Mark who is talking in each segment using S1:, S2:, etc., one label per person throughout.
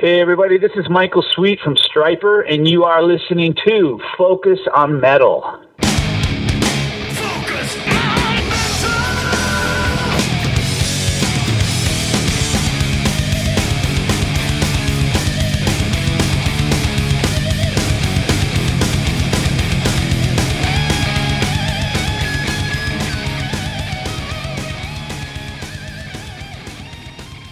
S1: Hey, everybody, this is Michael Sweet from Stryper, and you are listening to Focus on Metal.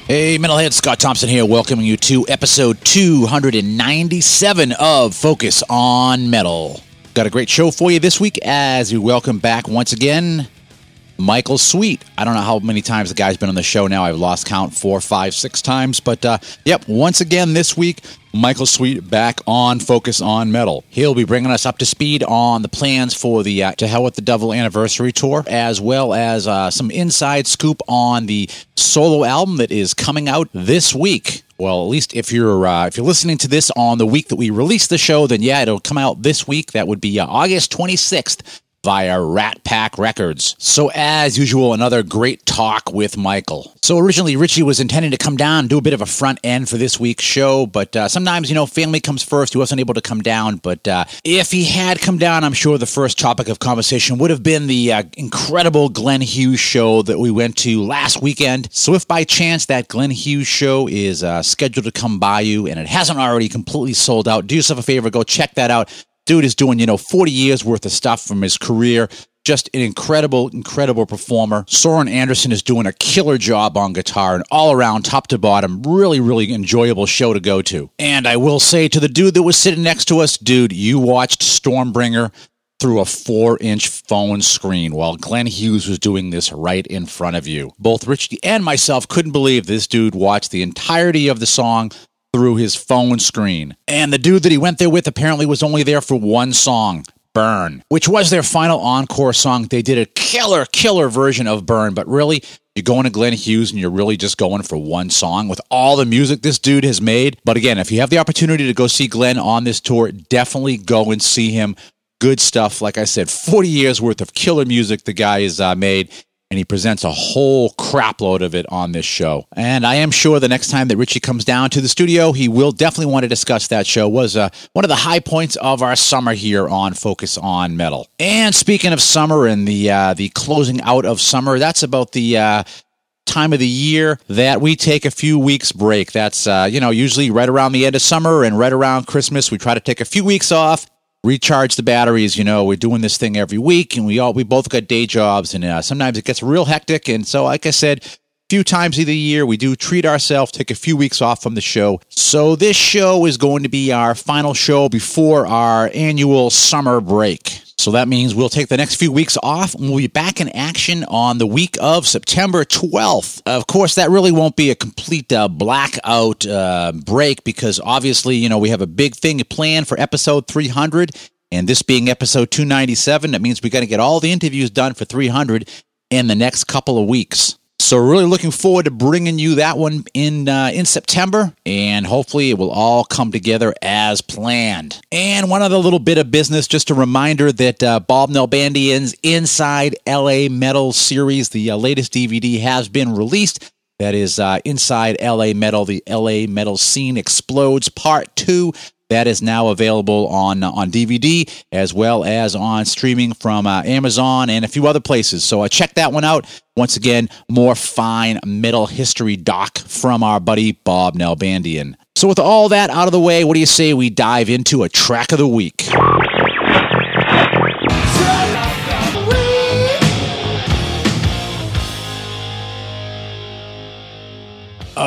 S2: Hey, Metalhead, Scott Thompson here, welcoming you to episode 297 of Focus on Metal. Got a great show for you this week as we welcome back once again Michael Sweet. I don't know how many times the guy's been on the show now. I've lost count four, five, six times. But uh, yep, once again this week, Michael Sweet back on Focus on Metal. He'll be bringing us up to speed on the plans for the uh, To Hell with the Devil anniversary tour, as well as uh, some inside scoop on the solo album that is coming out this week. Well, at least if you're uh, if you're listening to this on the week that we release the show, then yeah, it'll come out this week. That would be uh, August 26th via Rat Pack Records. So, as usual, another great talk with Michael. So, originally, Richie was intending to come down do a bit of a front end for this week's show, but uh, sometimes, you know, family comes first. He wasn't able to come down, but uh, if he had come down, I'm sure the first topic of conversation would have been the uh, incredible Glenn Hughes show that we went to last weekend. So, if by chance that Glenn Hughes show is uh, scheduled to come by you and it hasn't already completely sold out, do yourself a favor, go check that out. Dude is doing, you know, 40 years worth of stuff from his career. Just an incredible, incredible performer. Soren Andersen is doing a killer job on guitar and all around, top to bottom, really, really enjoyable show to go to. And I will say to the dude that was sitting next to us, dude, you watched Stormbringer through a four inch phone screen while Glenn Hughes was doing this right in front of you. Both Richie and myself couldn't believe this dude watched the entirety of the song through his phone screen. And the dude that he went there with apparently was only there for one song. Burn, which was their final encore song. They did a killer, killer version of Burn, but really, you're going to Glenn Hughes and you're really just going for one song with all the music this dude has made. But again, if you have the opportunity to go see Glenn on this tour, definitely go and see him. Good stuff. Like I said, 40 years worth of killer music the guy has uh, made and he presents a whole crapload of it on this show. And I am sure the next time that Richie comes down to the studio, he will definitely want to discuss that show. It was uh, one of the high points of our summer here on Focus on Metal. And speaking of summer and the uh, the closing out of summer, that's about the uh, time of the year that we take a few weeks break. That's uh, you know usually right around the end of summer and right around Christmas. We try to take a few weeks off recharge the batteries. You know, we're doing this thing every week, and we all we both got day jobs, and uh, sometimes it gets real hectic. And so, like I said, a few times of the year, we do treat ourselves, take a few weeks off from the show. So this show is going to be our final show before our annual summer break. So that means we'll take the next few weeks off and we'll be back in action on the week of September 12th. Of course, that really won't be a complete uh, blackout uh, break because obviously, you know, we have a big thing planned for episode 300. And this being episode 297, that means we got to get all the interviews done for 300 in the next couple of weeks. So really looking forward to bringing you that one in uh, in September, and hopefully it will all come together as planned. And one other little bit of business, just a reminder that uh, Bob Nalbandian's Inside LA Metal series, the uh, latest DVD, has been released. That is uh, Inside LA Metal, the LA Metal Scene Explodes Part 2. That is now available on uh, on DVD as well as on streaming from uh, Amazon and a few other places. So check that one out. Once again, more fine metal history doc from our buddy Bob Nalbandian. So with all that out of the way, what do you say we dive into a track of the week?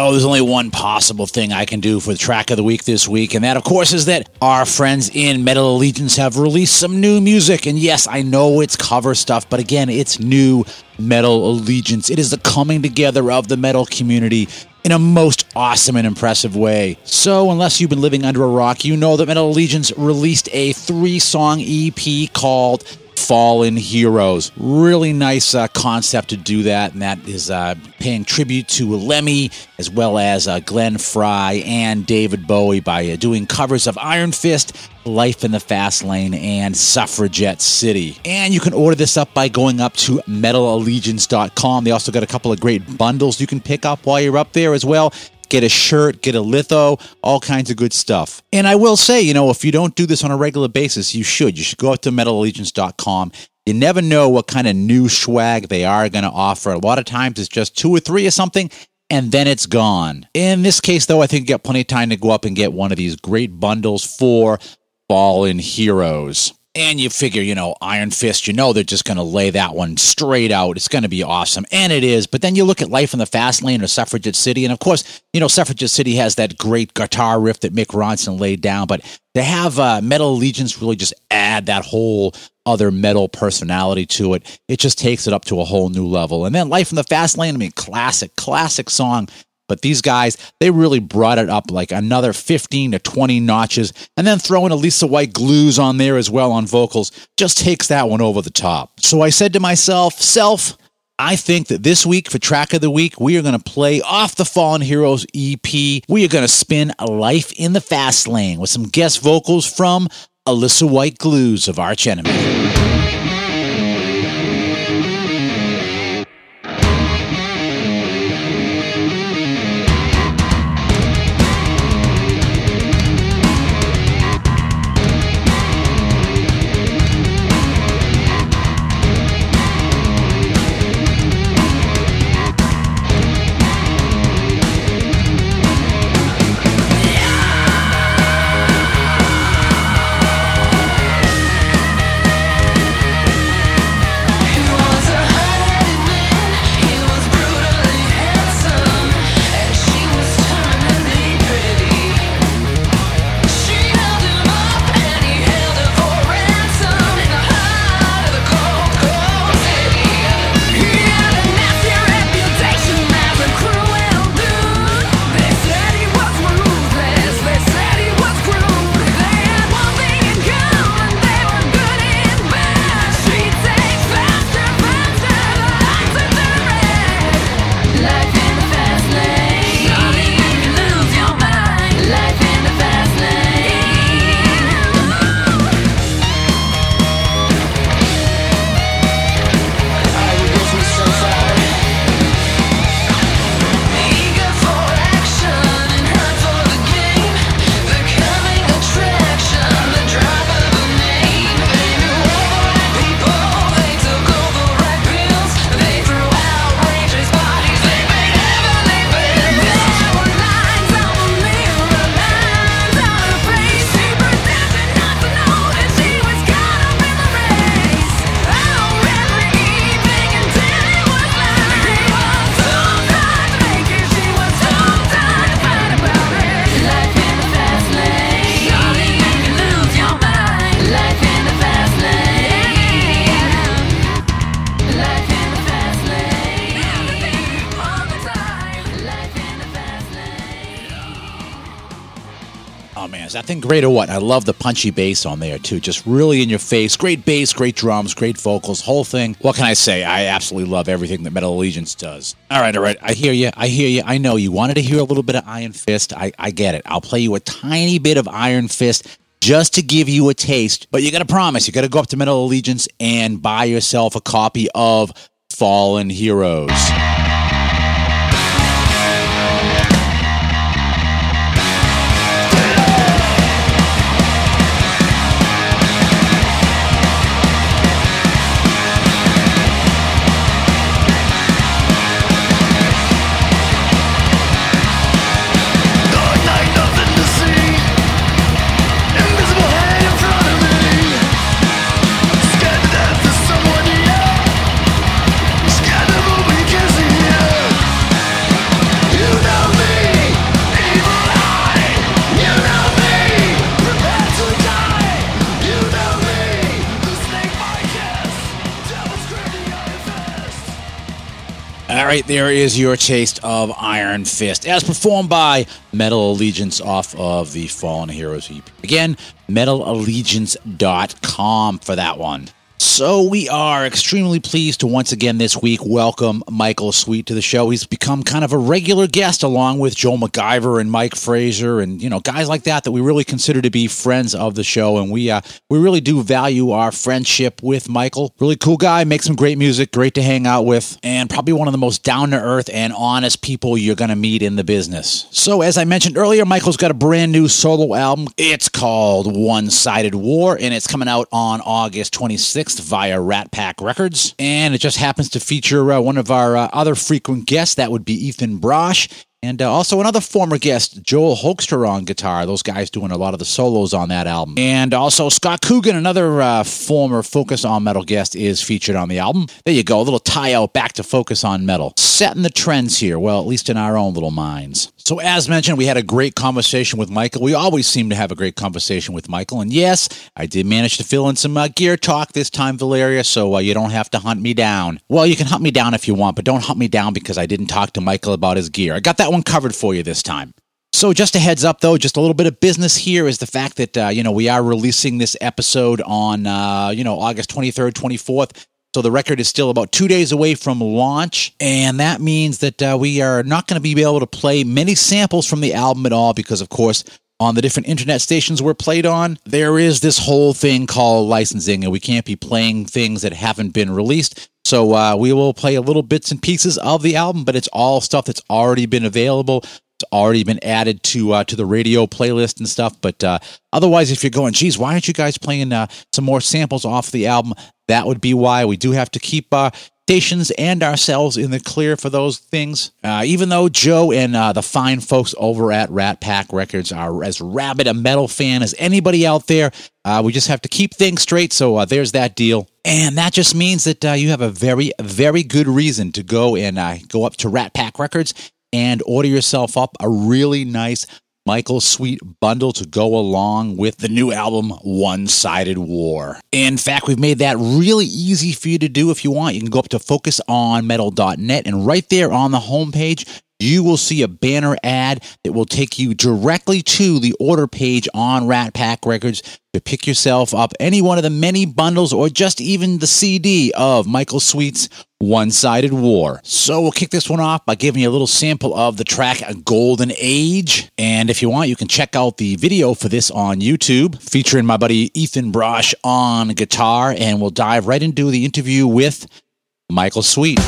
S2: Oh, there's only one possible thing I can do for the track of the week this week, and that, of course, is that our friends in Metal Allegiance have released some new music. And yes, I know it's cover stuff, but again, it's new Metal Allegiance. It is the coming together of the metal community in a most awesome and impressive way. So, unless you've been living under a rock, you know that Metal Allegiance released a three song EP called fallen heroes. Really nice uh, concept to do that, and that is uh, paying tribute to Lemmy as well as uh, Glenn Frey and David Bowie by uh, doing covers of Iron Fist, Life in the Fast Lane, and Suffragette City. And you can order this up by going up to metalallegiance.com. They also got a couple of great bundles you can pick up while you're up there as well get a shirt, get a litho, all kinds of good stuff. And I will say, you know, if you don't do this on a regular basis, you should. You should go out to metalallegiance.com. You never know what kind of new swag they are going to offer. A lot of times it's just two or three or something, and then it's gone. In this case, though, I think you get plenty of time to go up and get one of these great bundles for fallen heroes. And you figure, you know, Iron Fist, you know, they're just going to lay that one straight out. It's going to be awesome. And it is. But then you look at Life in the Fast Lane or Suffragette City. And of course, you know, Suffragette City has that great guitar riff that Mick Ronson laid down. But to have uh, Metal Allegiance really just add that whole other metal personality to it, it just takes it up to a whole new level. And then Life in the Fast Lane, I mean, classic, classic song but these guys, they really brought it up like another 15 to 20 notches. And then throwing Alissa White-Gluz on there as well on vocals just takes that one over the top. So I said to myself, self, I think that this week for track of the week, we are going to play off the Fallen Heroes EP. We are going to spin a Life in the Fast Lane with some guest vocals from Alissa White-Gluz of Arch Enemy. Great or what. I love the punchy bass on there too. Just really in your face. Great bass, great drums, great vocals, whole thing. What can I say? I absolutely love everything that Metal Allegiance does. All right, all right. I hear you. I hear you. I know you wanted to hear a little bit of Iron Fist. I, I get it. I'll play you a tiny bit of Iron Fist just to give you a taste. But you got to promise, you got to go up to Metal Allegiance and buy yourself a copy of Fallen Heroes. Right, there is your taste of Iron Fist, as performed by Metal Allegiance off of the Fallen Heroes EP. Again, metalallegiance.com for that one. So we are extremely pleased to once again this week welcome Michael Sweet to the show. He's become kind of a regular guest along with Joe McIver and Mike Fraser and you know guys like that that we really consider to be friends of the show and we uh, we really do value our friendship with Michael. Really cool guy, makes some great music, great to hang out with and probably one of the most down to earth and honest people you're going to meet in the business. So as I mentioned earlier, Michael's got a brand new solo album. It's called One Sided War and it's coming out on August 26th via Rat Pack Records. And it just happens to feature uh, one of our uh, other frequent guests. That would be Ethan Brosh. And uh, also another former guest, Joel Hoekstra on guitar. Those guys doing a lot of the solos on that album. And also Scott Coogan, another uh, former Focus on Metal guest, is featured on the album. There you go, a little tie out back to Focus on Metal. Setting the trends here, well, at least in our own little minds. So, as mentioned, we had a great conversation with Michael. We always seem to have a great conversation with Michael. And yes, I did manage to fill in some uh, gear talk this time, Valeria, so uh, you don't have to hunt me down. Well, you can hunt me down if you want, but don't hunt me down because I didn't talk to Michael about his gear. I got that one covered for you this time. So, just a heads up, though, just a little bit of business here is the fact that uh, you know we are releasing this episode on uh, you know August twenty third, twenty fourth. So the record is still about two days away from launch, and that means that uh, we are not going to be able to play many samples from the album at all because, of course, on the different internet stations we're played on, there is this whole thing called licensing, and we can't be playing things that haven't been released. So uh, we will play a little bits and pieces of the album, but it's all stuff that's already been available. Already been added to uh, to the radio playlist and stuff. But uh, otherwise, if you're going, geez, why aren't you guys playing uh, some more samples off the album? That would be why we do have to keep uh, stations and ourselves in the clear for those things. Uh, even though Joe and uh, the fine folks over at Rat Pack Records are as rabid a metal fan as anybody out there, we just have to keep things straight. So there's that deal. And that just means that you have a very, very good reason to go and go up to Rat Pack Records and order yourself up a really nice Michael Sweet bundle to go along with the new album One Sided War. In fact, we've made that really easy for you to do if you want. You can go up to focusonmetal.net and right there on the homepage, you will see a banner ad that will take you directly to the order page on Rat Pack Records to pick yourself up any one of the many bundles or just even the CD of Michael Sweet's One Sided War. So we'll kick this one off by giving you a little sample of the track Golden Age. And if you want, you can check out the video for this on YouTube featuring my buddy Ethan Brosh on guitar. And we'll dive right into the interview with Michael Sweet.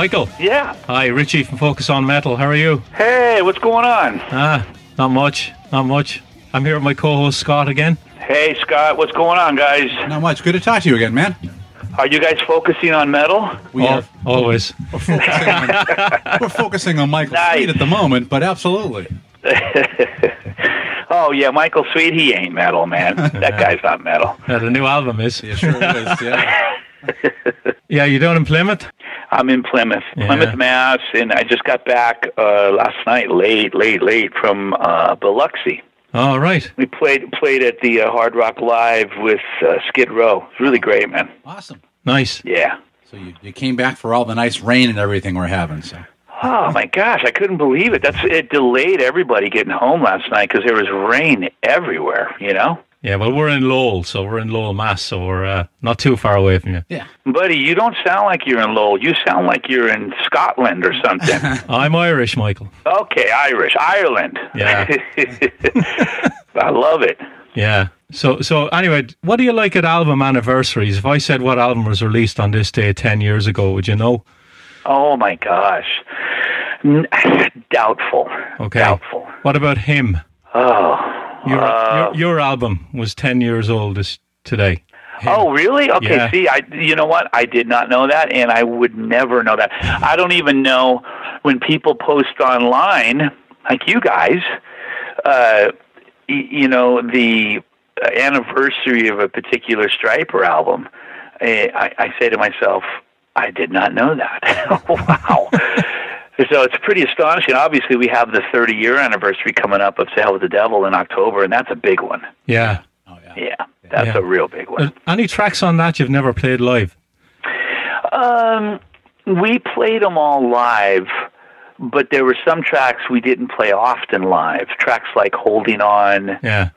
S3: Michael.
S1: Yeah.
S3: Hi, Richie from Focus on Metal. How are you?
S1: Hey, what's going on?
S3: Ah, not much. Not much. I'm here with my co-host Scott again.
S1: Hey, Scott, what's going on, guys?
S4: Not much. Good to talk to you again, man.
S1: Are you guys focusing on metal?
S4: We
S3: Al-
S4: are
S3: always.
S4: we're focusing, on, we're focusing on Michael
S1: Nice.
S4: Sweet at the moment, but absolutely.
S1: Oh, yeah, Michael Sweet, he ain't metal, man. That guy's not metal.
S3: Yeah, the new album is.
S4: Yeah, sure is. Yeah.
S3: Yeah, you down in Plymouth?
S1: I'm in Plymouth,
S3: Yeah.
S1: Plymouth, Mass, and I just got back uh, last night, late, late, late from uh, Biloxi.
S3: All right.
S1: We played played at the uh, Hard Rock Live with uh, Skid Row. It's really great, man.
S4: Awesome.
S3: Nice.
S1: Yeah.
S4: So you, you came back for all the nice rain and everything we're having. So
S1: Oh my gosh, I couldn't believe it. That's it delayed everybody getting home last night because there was rain everywhere. You know.
S3: Yeah, well, we're in Lowell, so we're in Lowell, Mass, so we're uh, not too far away from you.
S2: Yeah.
S1: Buddy, you don't sound like you're in Lowell. You sound like you're in Scotland or something.
S3: I'm Irish, Michael.
S1: okay, Irish, Ireland.
S3: Yeah.
S1: I love it.
S3: Yeah. So, so anyway, what do you like at album anniversaries? If I said what album was released on this day ten years ago, would you know?
S1: Oh my gosh. N- Doubtful.
S3: Okay.
S1: Doubtful.
S3: What about him?
S1: Oh.
S3: Your
S1: Uh,
S3: your, your album was ten years old today.
S1: Oh, really? Okay.
S3: Yeah.
S1: See, I you know what? I did not know that, and I would never know that. I don't even know when people post online, like you guys, uh, y- you know, the anniversary of a particular Stryper album. eh, I, I say to myself, I did not know that. wow. So it's pretty astonishing. Obviously, we have the 30 year anniversary coming up of To Hell with the Devil in October, and that's a big one.
S3: Yeah.
S2: Oh yeah.
S1: Yeah, that's
S3: Yeah.
S1: a real big one.
S3: Uh, Any tracks on that you've never played live?
S1: Um, we played them all live, but there were some tracks we didn't play often live. Tracks like "Holding On,"
S3: Yeah.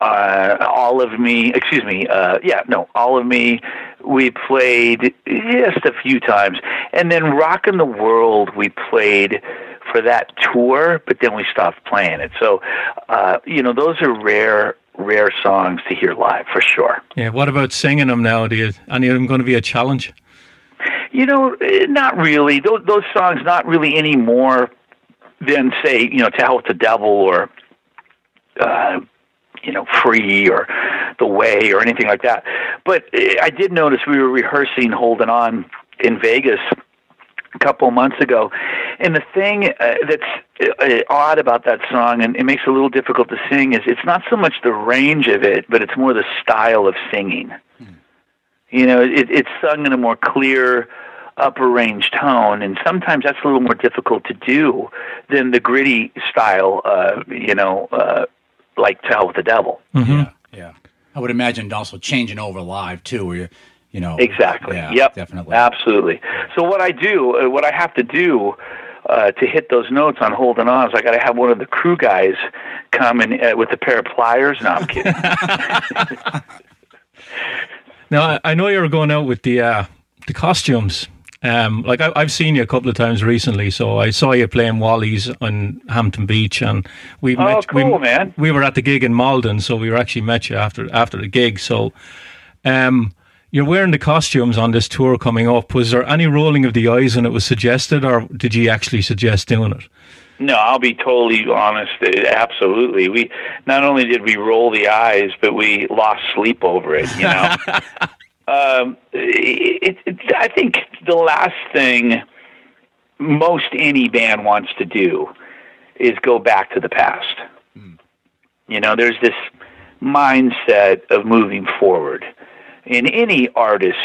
S1: Uh, "All of Me." Excuse me. Uh, yeah, no, "All of Me." We played just a few times, and then Rock "Rockin' the World" we played for that tour, but then we stopped playing it. So, uh, you know, those are rare, rare songs to hear live for sure.
S3: Yeah. What about singing them now? Do you, any of them going to be a challenge?
S1: You know, eh, not really. Those those songs, not really any more than say, you know, "To Hell with the Devil" or, uh, you know, "Free" or "The Way" or anything like that. But I did notice we were rehearsing "Holding On" in Vegas a couple months ago, and the thing uh, that's uh, odd about that song, and it makes it a little difficult to sing, is it's not so much the range of it, but it's more the style of singing. You know, it, it's sung in a more clear, upper range tone, and sometimes that's a little more difficult to do than the gritty style. Uh, you know, uh, like "Tell with the Devil."
S2: Yeah. Yeah. I would imagine also changing over live too, where you, you know.
S1: Exactly.
S2: Yeah,
S1: yep.
S2: Definitely.
S1: Absolutely. So what I do, uh, what I have to do. Uh, to hit those notes on holding on, is I got to have one of the crew guys come in uh, with a pair of pliers. No, I'm kidding.
S3: Now I, I know you're going out with the uh, the costumes. Um, like I, I've seen you a couple of times recently, so I saw you playing Wally's on Hampton Beach, and we
S1: Oh,
S3: met.
S1: cool,
S3: we,
S1: man.
S3: We were at the gig in Malden, so we were actually met you after after the gig. So, um, you're wearing the costumes on this tour coming up. Was there any rolling of the eyes when it was suggested, or did you actually suggest doing it?
S1: No, I'll be totally honest. uh, Absolutely, we not only did we roll the eyes, but we lost sleep over it. You know, um, it, it, I think the last thing most any band wants to do is go back to the past. You know, there's this mindset of moving forward in any artist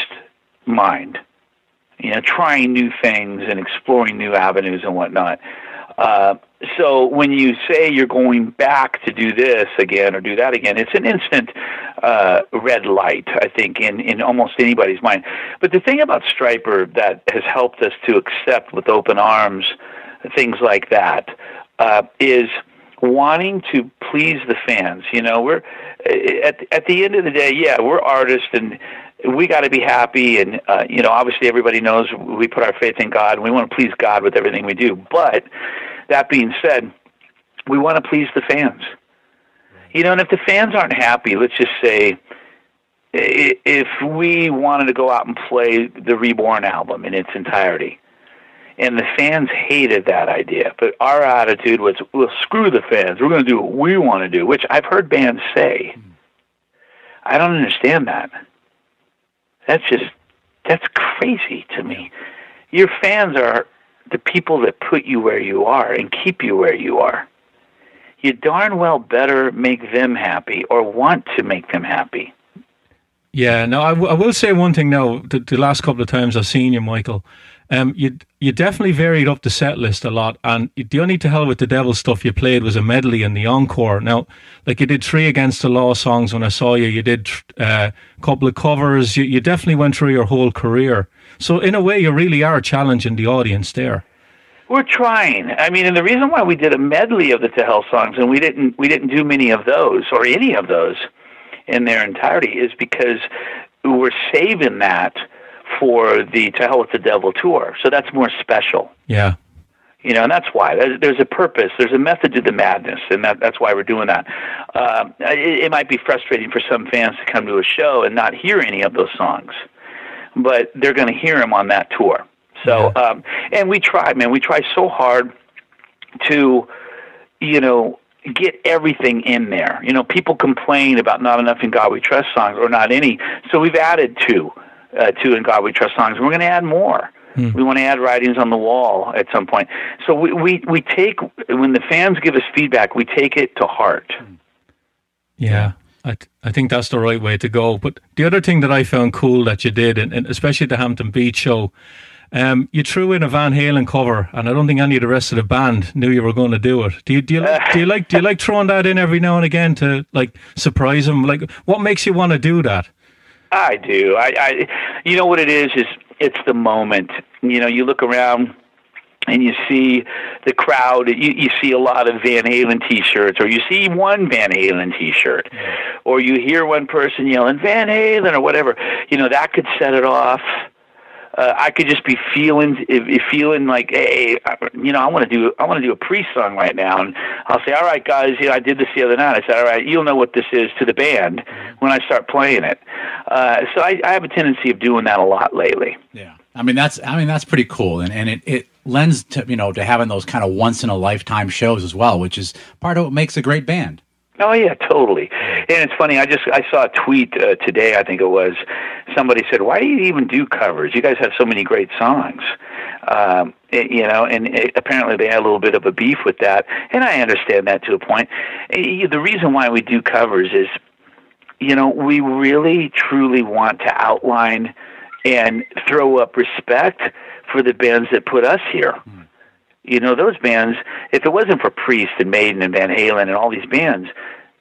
S1: mind. You know, trying new things and exploring new avenues and whatnot. Uh, so when you say you're going back to do this again or do that again, it's an instant uh, red light, I think, in, in almost anybody's mind. But the thing about Stryper that has helped us to accept with open arms things like that uh, is wanting to please the fans. You know, we're at at the end of the day, yeah, we're artists and we got to be happy and uh, you know obviously everybody knows we put our faith in god and we want to please god with everything we do but that being said we want to please the fans. You know and if the fans aren't happy let's just say if we wanted to go out and play the reborn album in its entirety and the fans hated that idea but our attitude was well screw the fans. We're going to do what we want to do which i've heard bands say. I don't understand that. That's just that's crazy to me. Your fans are the people that put you where you are and keep you where you are. You darn well better make them happy or want to make them happy.
S3: Yeah, no, I, w- I will say one thing now. The, the last couple of times I've seen you, Michael, um, you you definitely varied up the set list a lot. And the only to hell with the devil stuff you played was a medley and the encore. Now, like you did three against the law songs when I saw you. You did uh, a couple of covers. You, you definitely went through your whole career. So in a way, you really are challenging the audience there.
S1: We're trying. I mean, and the reason why we did a medley of the To Hell songs and we didn't we didn't do many of those or any of those in their entirety is because we're saving that for the To Hell with the Devil tour. So that's more special.
S3: Yeah.
S1: You know, and that's why there's a purpose, there's a method to the madness, and that, that's why we're doing that. Uh, it, it might be frustrating for some fans to come to a show and not hear any of those songs, but they're going to hear them on that tour. So,
S3: Yeah.
S1: um, and we try, man, we try so hard to, you know, get everything in there. You know, people complain about not enough in God We Trust songs or not any, so we've added two, uh, two in God We Trust songs. We're going to add more. We want to add writings on the wall at some point. So we, we, we take, when the fans give us feedback, we take it to heart.
S3: Yeah, I, th- I think that's the right way to go. But the other thing that I found cool that you did, and, and especially the Hampton Beach show, um, you threw in a Van Halen cover, and I don't think any of the rest of the band knew you were going to do it. Do you do you, do you like do you like throwing that in every now and again to like surprise them? Like, what makes you want to do that?
S1: I do. I, I, you know what it is? Is it's the moment. You know, you look around and you see the crowd. You, you see a lot of Van Halen T-shirts, or you see one Van Halen T-shirt, or you hear one person yelling Van Halen or whatever. You know, that could set it off. Uh, I could just be feeling, feeling like, hey, you know, I want to do, I want to do a pre song right now, and I'll say, all right, guys, you know, I did this the other night. I said, all right, you'll know what this is to the band when I start playing it. Uh, so I, I have a tendency of doing that a lot lately.
S2: Yeah, I mean that's I mean that's pretty cool, and and it, it lends to you know to having those kind of once in a lifetime shows as well, which is part of what makes a great band.
S1: Oh yeah, totally. And it's funny. I just I saw a tweet uh, today. I think it was somebody said, "Why do you even do covers? You guys have so many great songs." Um, it- you know, and it, apparently they had a little bit of a beef with that, and I understand that to a point. Eh, The reason why we do covers is, you know, we really truly want to outline and throw up respect for the bands that put us here. You know, those bands, if it wasn't for Priest and Maiden and Van Halen and all these bands,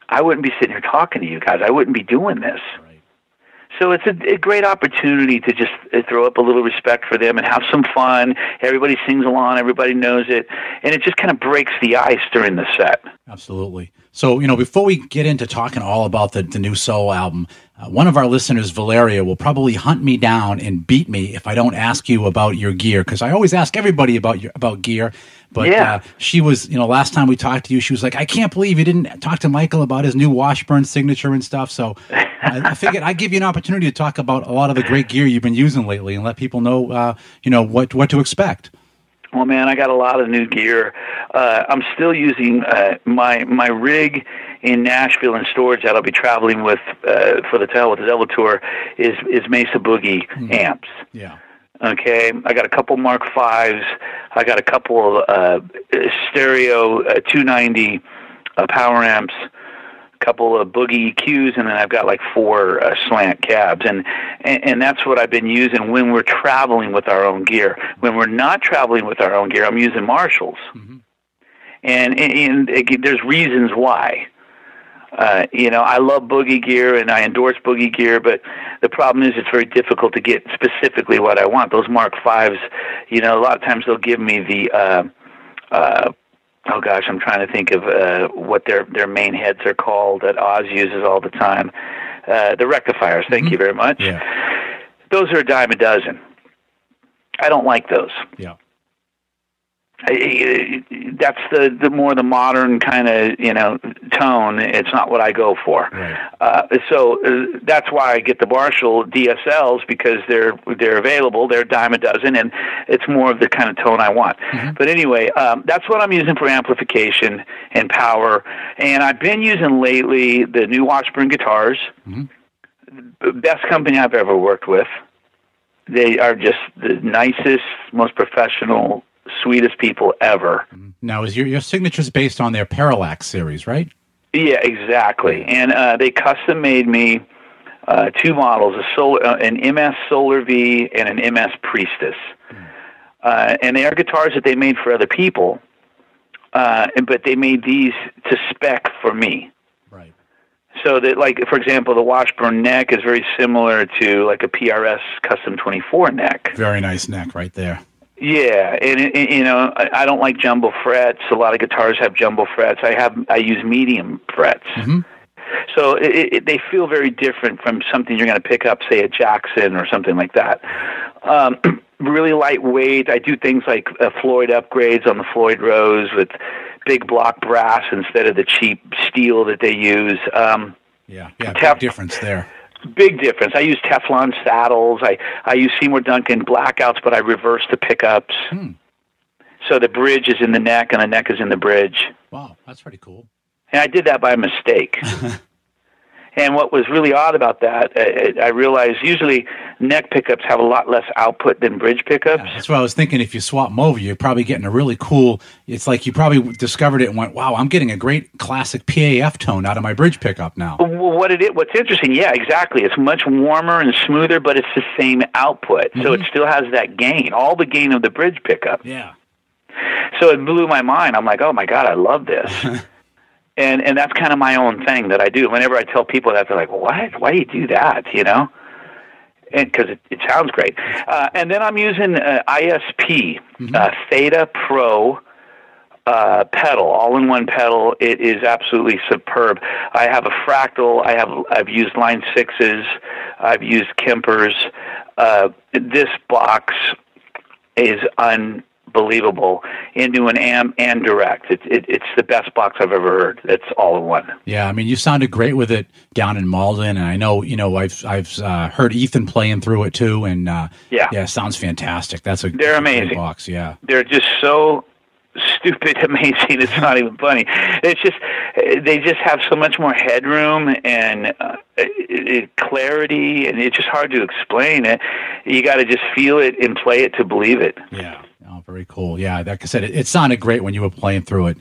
S1: I wouldn't be sitting here talking to you guys. I wouldn't be doing this. So it's a, a great opportunity to just uh, throw up a little respect for them and have some fun. Everybody sings along, everybody knows it, and it just kind of breaks the ice during the set.
S2: Absolutely. So, you know, before we get into talking all about the, the new solo album, uh, one of our listeners, Valeria, will probably hunt me down and beat me if I don't ask you about your gear because I always ask everybody about your about gear. But
S1: Yeah.
S2: uh, she was, you know, last time we talked to you, she was like, "I can't believe you didn't talk to Michael about his new Washburn signature and stuff." So, I, I figured I'd give you an opportunity to talk about a lot of the great gear you've been using lately and let people know, uh, you know, what what to expect.
S1: Well, man, I got a lot of new gear. Uh, I'm still using uh, my my rig in Nashville in storage that I'll be traveling with uh, for the Tell with the Devil tour is is Mesa Boogie amps.
S2: Yeah.
S1: Okay, I got a couple Mark Fives. I got a couple uh, stereo uh, 290 uh, power amps, a couple of Boogie EQs, and then I've got like four uh, slant cabs, and, and and that's what I've been using when we're traveling with our own gear. When we're not traveling with our own gear, I'm using Marshalls, and, and, and there's reasons why. Uh, you know, I love boogie gear and I endorse boogie gear, but the problem is it's very difficult to get specifically what I want. Those Mark Fives, you know, a lot of times they'll give me the, uh, uh, oh gosh, I'm trying to think of uh, what their their main heads are called that Oz uses all the time. Uh, the rectifiers. Thank you very much.
S2: Yeah.
S1: Those are a dime a dozen. I don't like those.
S2: Yeah.
S1: That's the the more the modern kind of you know tone. It's not what I go for.
S2: Right.
S1: Uh, so uh, that's why I get the Marshall DSLs because they're they're available. They're a dime a dozen, and it's more of the kind of tone I want. But anyway, um, that's what I'm using for amplification and power. And I've been using lately the new Washburn guitars. The Best company I've ever worked with. They are just the nicest, most professional, sweetest people ever.
S2: Now, is your your signature's based on their Parallax series, right?
S1: Yeah, exactly. And uh, they custom made me uh, two models: a solar, uh, an MS Solar V and an MS Priestess. Uh, and they are guitars that they made for other people, uh, but they made these to spec for me.
S2: Right.
S1: So that, like, for example, the Washburn neck is very similar to like a PRS Custom 24 neck.
S2: Very nice neck right there.
S1: Yeah, and it- you know, I, I don't like jumbo frets. A lot of guitars have jumbo frets. I have I use medium frets. So it, it, they feel very different from something you're going to pick up, say, a Jackson or something like that. Um, really lightweight. I do things like uh, Floyd upgrades on the Floyd Rose with big block brass instead of the cheap steel that they use. Um,
S2: yeah, yeah,
S1: Tef-
S2: big difference there.
S1: Big difference. I use Teflon saddles. I I use Seymour Duncan blackouts, but I reverse the pickups.
S2: Hmm.
S1: So the bridge is in the neck and the neck is in the bridge.
S2: Wow, that's pretty cool.
S1: And I did that by mistake. and what was really odd about that, uh, I, I realized usually neck pickups have a lot less output than bridge pickups.
S2: That's what I was thinking. If you swap them over, you're probably getting a really cool. It's like you probably discovered it and went, "Wow, I'm getting a great classic PAF tone out of my bridge pickup now."
S1: Well, what it what's interesting, yeah, exactly. It's much warmer and smoother, but it's the same output, so mm-hmm. it still has that gain, all the gain of the bridge pickup.
S2: Yeah,
S1: So it blew my mind. I'm like, oh my god, I love this. and and that's kind of my own thing that I do. Whenever I tell people that, they're like, what? Why do you do that? You know? And because it, it sounds great. Uh, and then I'm using uh, ISP uh, Theta Pro uh, pedal, all-in-one pedal. It is absolutely superb. I have a fractal. I have I've used line sixes. I've used Kempers. Uh, this box is unbelievable into an amp and direct. It, it, it's the best box I've ever heard. It's all in one.
S2: yeah. I mean, you sounded great with it down in Malden, and I know you know I've I've uh, heard Ethan playing through it too, and uh,
S1: Yeah.
S2: yeah, it sounds fantastic. That's a
S1: They're
S2: that's a great
S1: amazing.
S2: box. Yeah,
S1: They're just so stupid amazing. It's not even funny. It's just they just have so much more headroom and uh, it, it, clarity, and it's just hard to explain. It you got to just feel it and play it to believe it.
S2: yeah. Very cool. Yeah, like I said, it, it sounded great when you were playing through it,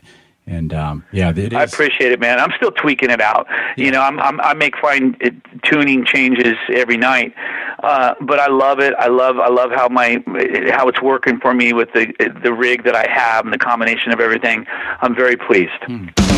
S2: and um, yeah, it is.
S1: I appreciate it, man. I'm still tweaking it out. You know, I'm, I'm I make fine uh, tuning changes every night, uh, but I love it. I love I love how my how it's working for me with the the rig that I have and the combination of everything. I'm very pleased.
S2: yeah.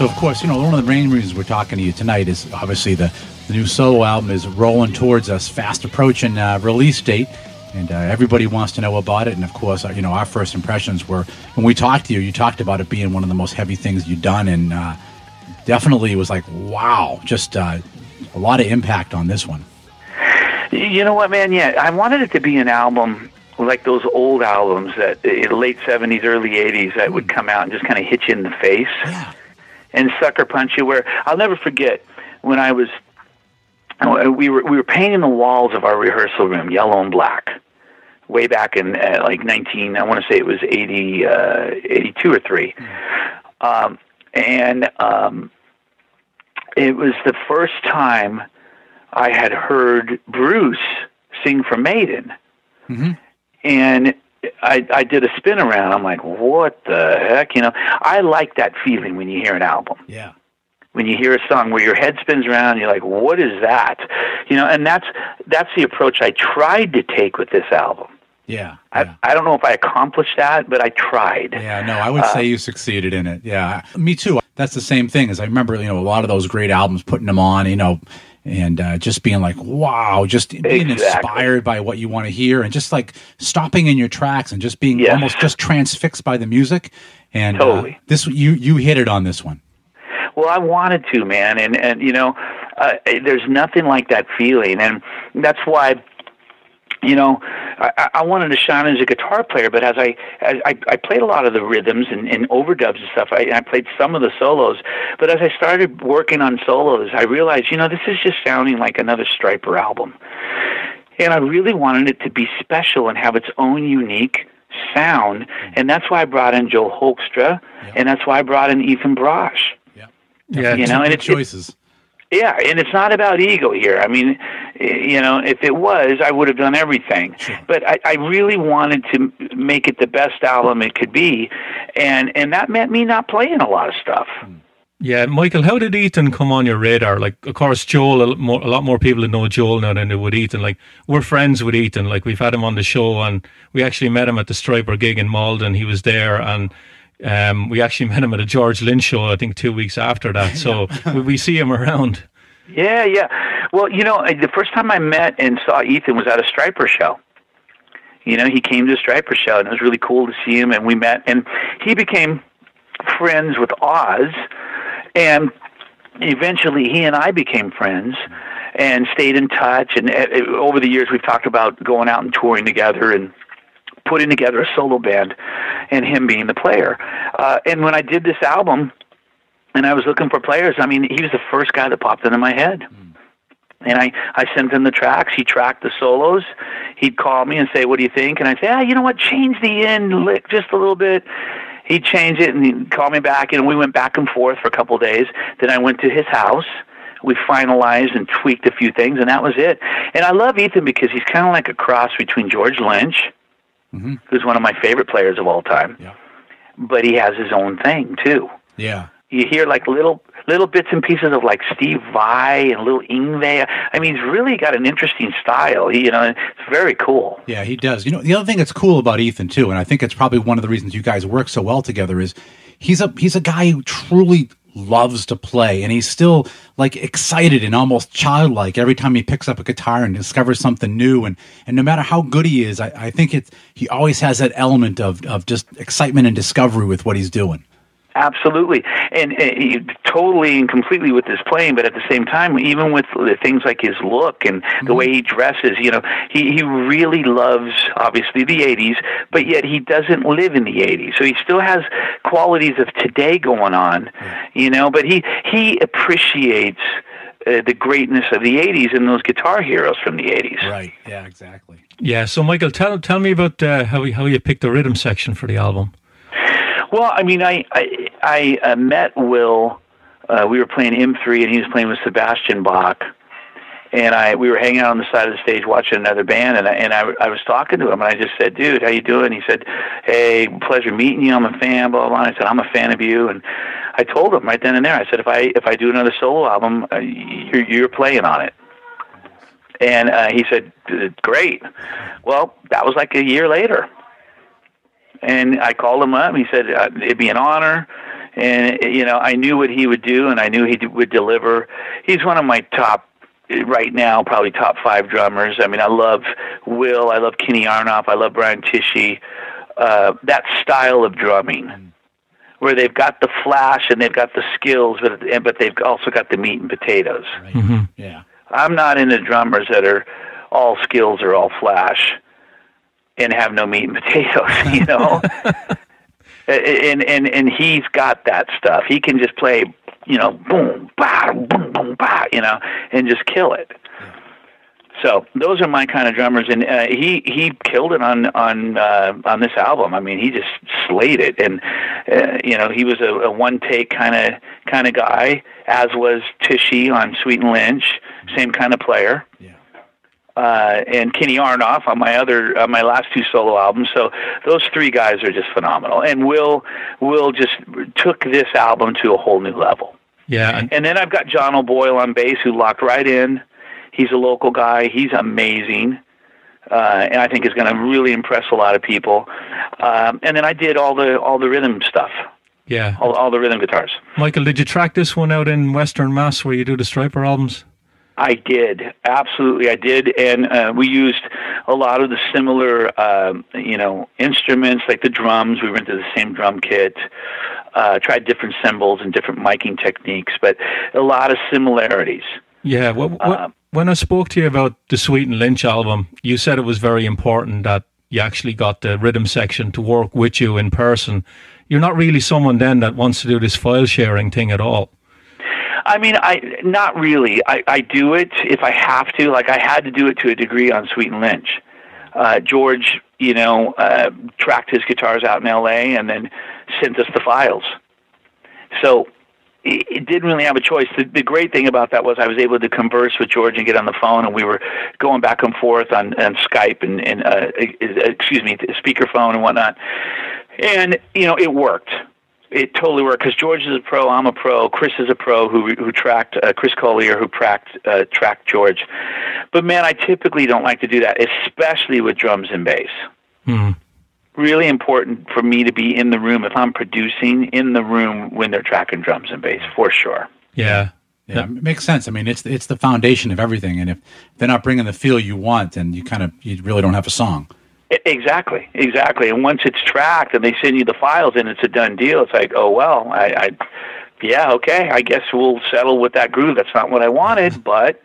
S2: So, of course, you know, one of the main reasons we're talking to you tonight is obviously the, the new solo album is rolling towards us, fast approaching uh, release date. And uh, everybody wants to know about it. And of course, uh, you know, our first impressions were when we talked to you, you talked about it being one of the most heavy things you've done. And uh, definitely was like, wow, just uh, a lot of impact on this one.
S1: You know what, man? Yeah, I wanted it to be an album like those old albums that in late '70s, early '80s that would come out and just kind of hit you in the face
S2: Yeah.
S1: And sucker punch you. Where I'll never forget when I was we were we were painting the walls of our rehearsal room yellow and black way back in uh, like 19 I want to say it was 80 uh, 82 or 3 um, and um, it was the first time I had heard Bruce sing for Maiden and I, I did a spin around. I'm like, what the heck? You know, I like that feeling when you hear an album
S2: Yeah.
S1: when you hear a song where your head spins around you're like what is that you know and that's that's the approach i tried to take with this album
S2: Yeah.
S1: I,
S2: yeah.
S1: I don't know if i accomplished that but i tried
S2: Yeah, no, I would uh, say you succeeded in it. Yeah, me too. That's the same thing as I remember. You know, a lot of those great albums, putting them on. You know,
S4: and uh, just being like, wow, just being
S1: Exactly.
S4: inspired by what you want to hear, and just like stopping in your tracks and just being
S1: Yes.
S4: almost just transfixed by the music. And uh, this you you hit it on this one.
S1: Well, I wanted to, man, and and you know, uh, there's nothing like that feeling, and that's why, you know, I, I wanted to shine as a guitar player. But as I as I, I played a lot of the rhythms and, and overdubs and stuff, I, I played some of the solos. But as I started working on solos, I realized, you know, this is just sounding like another Stryper album, and I really wanted it to be special and have its own unique sound, mm-hmm. and that's why I brought in Joe Hoekstra, and that's why I brought in Ethan Brosh.
S3: Yeah, yeah,
S1: You know, and it's,
S4: choices.
S1: Yeah, and it's not about ego here. I mean, you know, if it was, I would have done everything. But I, I really wanted to make it the best album it could be, and and that meant me not playing a lot of stuff. Hmm.
S3: Yeah, Michael, how did Ethan come on your radar? Like, of course, Joel. A lot more, a lot more people know Joel now than they would Ethan. Like, we're friends with Ethan. Like, we've had him on the show, and we actually met him at the Stryper gig in Malden. He was there, and um, we actually met him at a George Lynch show. I think two weeks after that. So we, we see him around.
S1: Yeah, yeah. Well, you know, the first time I met and saw Ethan was at a Stryper show. You know, he came to a Stryper show, and it was really cool to see him. And we met, and he became friends with Oz, and eventually he and I became friends and stayed in touch. And uh, uh, over the years, we've talked about going out and touring together and putting together a solo band, and him being the player. Uh, and when I did this album, and I was looking for players. I mean, he was the first guy that popped into my head. And I, I sent him the tracks. He tracked the solos. He'd call me and say, "What do you think?" And I'd say, "Ah, you know what? Change the end lick just a little bit." He'd change it and he'd call me back, and we went back and forth for a couple of days. Then I went to his house. We finalized and tweaked a few things, and that was it. And I love Ethan because he's kind of like a cross between George Lynch, Mm-hmm. who's one of my favorite players of all time,
S4: Yeah.
S1: but he has his own thing too
S4: Yeah.
S1: you hear like little little bits and pieces of like Steve Vai and little Yngwie. I mean, he's really got an interesting style. He, you know, it's very cool.
S4: Yeah, he does. You know, the other thing that's cool about Ethan too, and I think it's probably one of the reasons you guys work so well together is he's a he's a guy who truly loves to play and he's still like excited and almost childlike every time he picks up a guitar and discovers something new. And and no matter how good he is I, I think it's he always has that element of of just excitement and discovery with what he's doing
S1: Absolutely, and, and totally and completely with his playing. But at the same time, even with the things like his look and the way he dresses, you know, he he really loves obviously the '80s, but yet he doesn't live in the '80s, so he still has qualities of today going on, you know. But he he appreciates. Uh, the greatness of the '80s and those guitar heroes from the '80s.
S4: right yeah exactly
S3: Yeah. So, Michael, tell tell me about uh, how how you picked the rhythm section for the album.
S1: Well, I mean, I I, I uh, met Will. Uh, we were playing M3, and he was playing with Sebastian Bach. And I we were hanging out on the side of the stage watching another band, and I, and I, I was talking to him, and I just said, "Dude, how you doing?" He said, "Hey, pleasure meeting you. I'm a fan." Blah blah. blah. I said, "I'm a fan of you," and I told him right then and there. I said, "If I if I do another solo album, uh, you're you're playing on it." And uh, he said, "Great." Well, that was like a year later. And I called him up. He said uh, it'd be an honor, and you know I knew what he would do, and I knew he would deliver. He's one of my top right now, probably top five drummers. I mean, I love Will, I love Kenny Aronoff, I love Brian Tichy. Uh, that style of drumming, where they've got the flash and they've got the skills, but and- but they've also got the meat and potatoes.
S4: right yeah
S1: I'm not into drummers that are all skills or all flash and have no meat and potatoes, you know. and and and he's got that stuff. He can just play, you know, boom, bah, boom, boom, bah, you know, and just kill it. So those are my kind of drummers, and uh, he he killed it on on uh, on this album. I mean, he just slayed it, and uh, you know he was a, a one take kind of kind of guy, as was Tichy on Sweet and Lynch, same kind of player
S4: yeah
S1: uh, and Kenny Aronoff on my other on my last two solo albums. So those three guys are just phenomenal. And Will Will just took this album to a whole new level.
S3: Yeah. And,
S1: And then I've got John O'Boyle on bass who locked right in. He's a local guy. He's amazing. Uh, and I think is going to really impress a lot of people. Um, and then I did all the all the rhythm stuff,
S3: yeah.
S1: all, all the rhythm guitars.
S3: Michael, did you track this one out in Western Mass where you do the Stryper albums?
S1: I did absolutely. I did, and uh, we used a lot of the similar, um, you know, instruments like the drums. We rented the same drum kit. Uh, tried different cymbals and different miking techniques, but a lot of similarities.
S3: Yeah.
S1: Um,
S3: when I spoke to you about the Sweet and Lynch album, you said it was very important that you actually got the rhythm section to work with you in person. You're not really someone then that wants to do this file sharing thing at all.
S1: I mean, I not really. I, I do it if I have to. Like I had to do it to a degree on Sweet and Lynch. Uh, George, you know, uh, tracked his guitars out in L.A. and then sent us the files. So it, didn't really have a choice. The, the great thing about that was I was able to converse with George and get on the phone, and we were going back and forth on, on Skype and, and uh, excuse me, speakerphone and whatnot. And you know, it worked it totally worked because George is a pro, I'm a pro, Chris is a pro who who tracked uh, Chris Collier who tracked uh, tracked George. But man, I typically don't like to do that, especially with drums and bass.
S3: Hmm.
S1: Really important for me to be in the room if I'm producing in the room when they're tracking drums and bass for sure.
S3: Yeah.
S4: Yeah, it makes sense. I mean, it's it's the foundation of everything, and if they're not bringing the feel you want, then you kind of you really don't have a song.
S1: Exactly, exactly. And once it's tracked and they send you the files and it's a done deal, it's like, oh well, I, I yeah, okay, I guess we'll settle with that groove. That's not what I wanted, but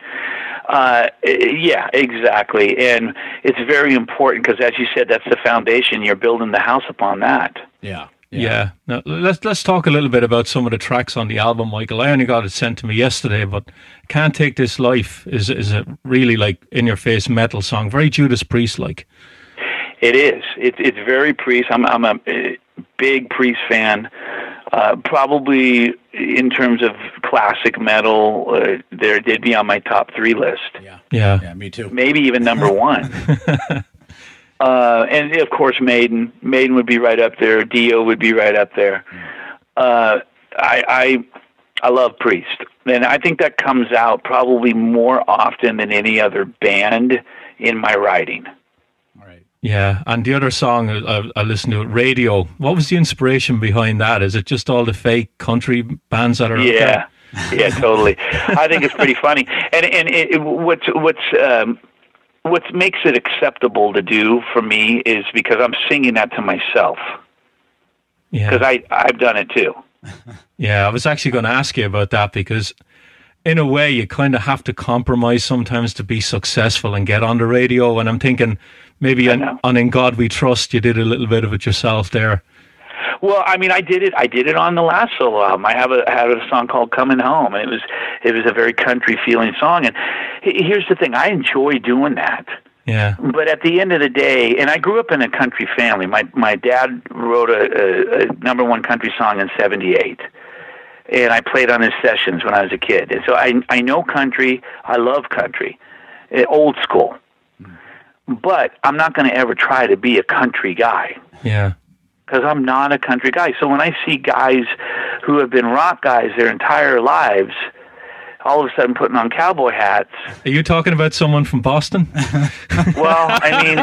S1: uh, yeah, exactly. And it's very important because, as you said, that's the foundation. You're building the house upon that.
S4: Yeah,
S3: Yeah. Now, let's let's talk a little bit about some of the tracks on the album, Michael. I only got it sent to me yesterday, but "Can't Take This Life" is is a really like in your face metal song, very Judas Priest like.
S1: It is. It's it's very Priest. I'm I'm a big Priest fan. Uh, probably in terms of classic metal, uh, there did be on my top three list.
S4: yeah,
S3: Yeah.
S4: yeah. Me too.
S1: maybe even number one. uh, and of course, Maiden. Maiden would be right up there. Dio would be right up there. Uh, I, I I love Priest, and I think that comes out probably more often than any other band in my writing.
S3: Yeah, and the other song I, I listened to, Radio. What was the inspiration behind that? Is it just all the fake country bands that are? out
S1: Yeah, yeah, totally. I think it's pretty funny, and and it, what's what's um, what makes it acceptable to do for me is because I'm singing that to myself
S3: Yeah.
S1: because I I've done it too.
S3: Yeah, I was actually going to ask you about that because, in a way, you kind of have to compromise sometimes to be successful and get on the radio. And I'm thinking maybe on, on In God We Trust, you did a little bit of it yourself there.
S1: Well, I mean, I did it. I did it on the last solo album. I have a I have a song called "Coming Home," and it was it was a very country feeling song. And here's the thing: I enjoy doing that.
S3: Yeah,
S1: But at the end of the day, and I grew up in a country family. My my dad wrote a, a, a number one country song in '78, and I played on his sessions when I was a kid. And so I I know country. I love country, eh, old school. But I'm not going to ever try to be a country guy
S3: yeah,
S1: because I'm not a country guy. So when I see guys who have been rock guys their entire lives, all of a sudden putting on cowboy hats,
S3: are you talking about someone from Boston?
S1: well, I mean,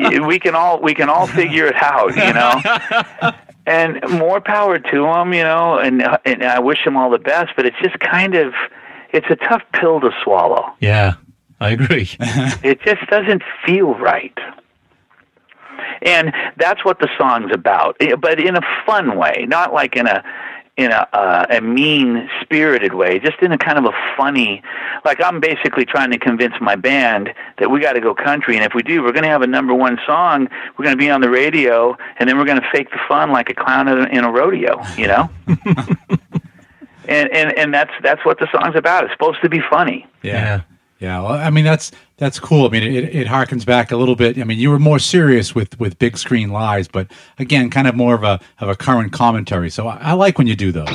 S1: it, it, we can all we can all figure it out, you know. And more power to them, you know. And and I wish them all the best, but it's just kind of it's a tough pill to swallow.
S3: yeah, I agree.
S1: It just doesn't feel right. And that's what the song's about, eh, but in a fun way, not like in a in a uh, a mean spirited way, just in a kind of a funny. Like I'm basically trying to convince my band that we got to go country, and if we do, we're going to have a number one song. We're going to be on the radio, and then we're going to fake the fun like a clown in a- in a rodeo, you know. and and and that's that's what the song's about. It's supposed to be funny.
S3: yeah.
S4: Yeah, well, I mean that's that's cool. I mean, it, it harkens back a little bit. I mean, you were more serious with with big screen lies, but again, kind of more of a of a current commentary. So I, I like when you do those.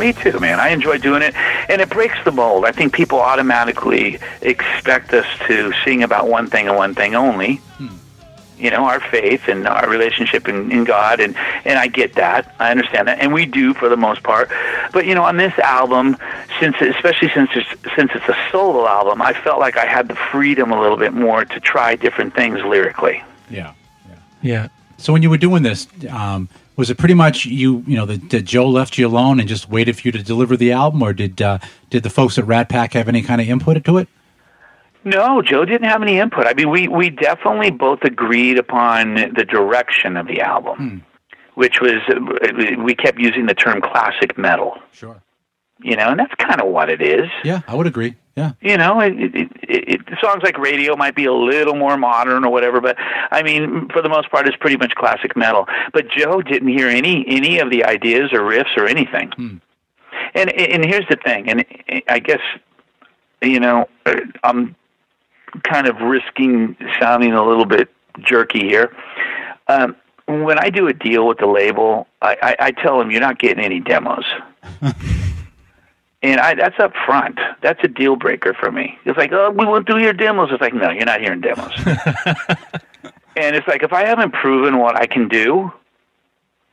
S1: Me too, man. I enjoy doing it, and it breaks the mold. I think people automatically expect us to sing about one thing and one thing only. You know, our faith and our relationship in, in God, and and I get that. I understand that, and we do for the most part. But you know, on this album, since especially since it's, since it's a solo album, I felt like I had the freedom a little bit more to try different things lyrically.
S2: Yeah.
S3: Yeah.
S2: So when you were doing this, um, was it pretty much you? You know, that Joe left you alone and just waited for you to deliver the album, or did uh, did the folks at Rat Pack have any kind of input into it?
S1: No, Joe didn't have any input. I mean, we we definitely both agreed upon the direction of the album, which was we kept using the term classic metal.
S2: Sure.
S1: You know, and that's kind of what it is.
S2: Yeah, I would agree. Yeah.
S1: You know, it, it, it, it, songs like Radio might be a little more modern or whatever, but I mean, for the most part, it's pretty much classic metal. But Joe didn't hear any any of the ideas or riffs or anything. And and here's the thing, and I guess you know, I'm kind of risking sounding a little bit jerky here. Um, when I do a deal with the label, I, I, I tell them you're not getting any demos. And I, that's up front. That's a deal breaker for me. It's like, oh, we won't do your demos. It's like, no, you're not hearing demos. and it's like, if I haven't proven what I can do,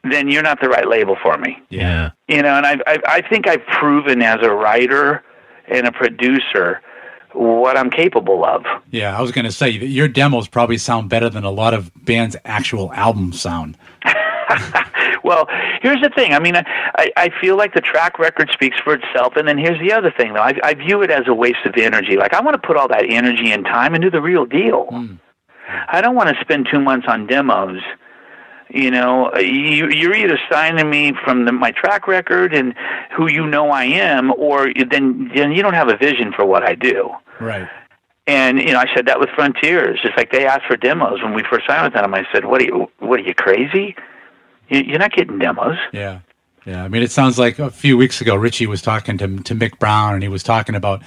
S1: then you're not the right label for me.
S3: Yeah.
S1: You know, and I, I, I think I've proven as a writer and a producer what I'm capable of.
S2: Yeah, I was going to say your demos probably sound better than a lot of bands' actual albums sound.
S1: Well, here's the thing. I mean, I, I feel like the track record speaks for itself. And then here's the other thing, though. I, I view it as a waste of energy. Like, I want to put all that energy and time into the real deal. Hmm. I don't want to spend two months on demos. You know, you, you're either signing me from the, my track record and who you know I am, or you- then then you don't have a vision for what I do.
S2: Right.
S1: And you know, I said that with Frontiers. It's like they asked for demos when we first signed with them. I said, "What are you? What are you crazy? You- You're not getting demos."
S2: Yeah. Yeah. I mean, it sounds like a few weeks ago, Richie was talking to to Mick Brown, and he was talking about,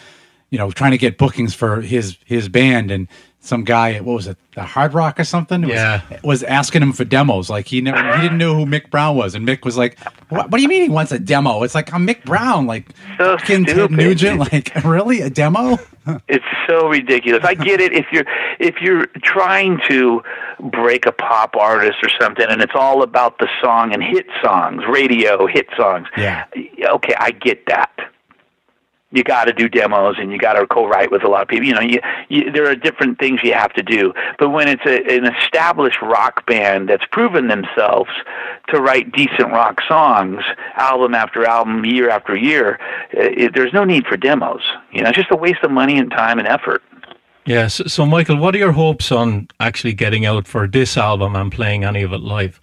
S2: you know, trying to get bookings for his his band, and some guy, what was it, the Hard Rock or something? Was,
S3: Yeah.
S2: Was asking him for demos. Like he never, he didn't know who Mick Brown was, and Mick was like, "What, what do you mean he wants a demo?" It's like I'm Mick Brown, like
S1: So
S2: fucking Ted. Nugent. Like really a demo?
S1: It's so ridiculous. I get it if you're if you're trying to break a pop artist or something and it's all about the song and hit songs, radio hit songs.
S2: Yeah.
S1: Okay, I get that. You got to do demos and you got to co-write with a lot of people. You know, you, you there are different things you have to do. But when it's a, an established rock band that's proven themselves to write decent rock songs, album after album, year after year, uh, it, there's no need for demos. You know, it's just a waste of money and time and effort.
S3: Yeah. So, so, Michael, what are your hopes on actually getting out for this album and playing any of it live?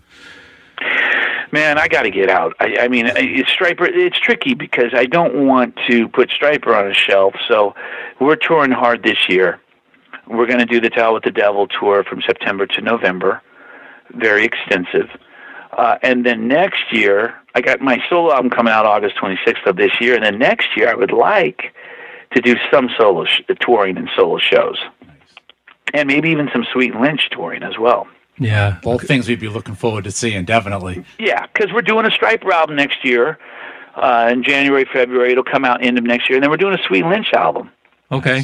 S1: Man, I got to get out. I, I mean, it's Stryper. It's tricky because I don't want to put Stryper on a shelf. So we're touring hard this year. We're going to do the Tell with the Devil tour from September to November. Very extensive. Uh, and then next year, I got my solo album coming out August 26th of this year. And then next year, I would like to do some solo sh- touring and solo shows, and maybe even some Sweet Lynch touring as well.
S3: Yeah.
S2: All things we'd be looking forward to seeing, definitely.
S1: Yeah, because we're doing a Stryper album next year uh, in January, February. It'll come out end of next year, and then we're doing a Sweet Lynch album
S3: Okay.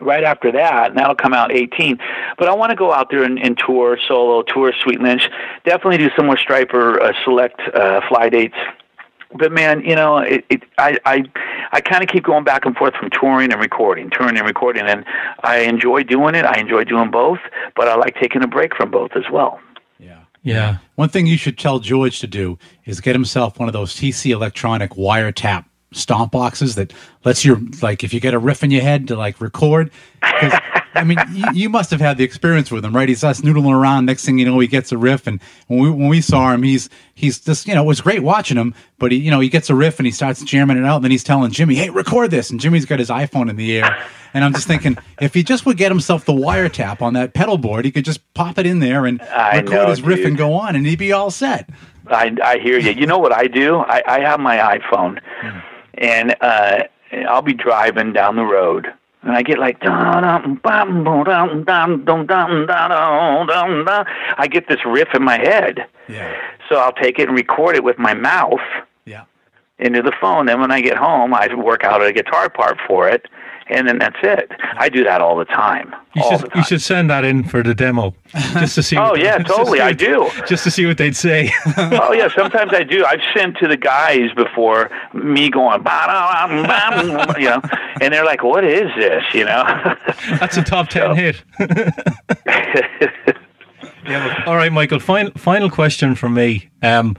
S1: right after that, and that'll come out 18. But I want to go out there and, and tour solo, tour Sweet Lynch. Definitely do some more Stryper uh, select uh, fly dates. But man, you know, it, it I I I kind of keep going back and forth from touring and recording, touring and recording, and I enjoy doing it. I enjoy doing both, but I like taking a break from both as well.
S2: Yeah.
S3: Yeah.
S2: One thing you should tell George to do is get himself one of those TC Electronic wiretap stomp boxes that lets your like if you get a riff in your head to like record. I mean, you, you must have had the experience with him, right? He's us noodling around. Next thing you know, he gets a riff, and when we when we saw him, he's he's just you know it was great watching him, but he you know he gets a riff and he starts jamming it out, and then he's telling Jimmy, "Hey, record this," and Jimmy's got his iPhone in the air, and I'm just thinking if he just would get himself the wiretap on that pedal board, he could just pop it in there and
S1: I
S2: record
S1: know,
S2: his riff and go on, and he'd be all set.
S1: I I hear you. You know what I do? I I have my iPhone, and uh, I'll be driving down the road, and I get like I get this riff in my head.
S2: Yeah.
S1: So I'll take it and record it with my mouth.
S2: Yeah.
S1: Into the phone. Then when I get home, I work out a guitar part for it, and then that's it. I do that all the time.
S3: You should
S1: the time.
S3: you should send that in for the demo just to see.
S1: Oh yeah, totally. I do.
S3: Just to see what they'd say.
S1: oh yeah, sometimes I do. I've sent to the guys before me going, you know, and they're like, "What is this?" You know.
S3: That's a top ten hit. All right, Michael. Final final question from me. Um,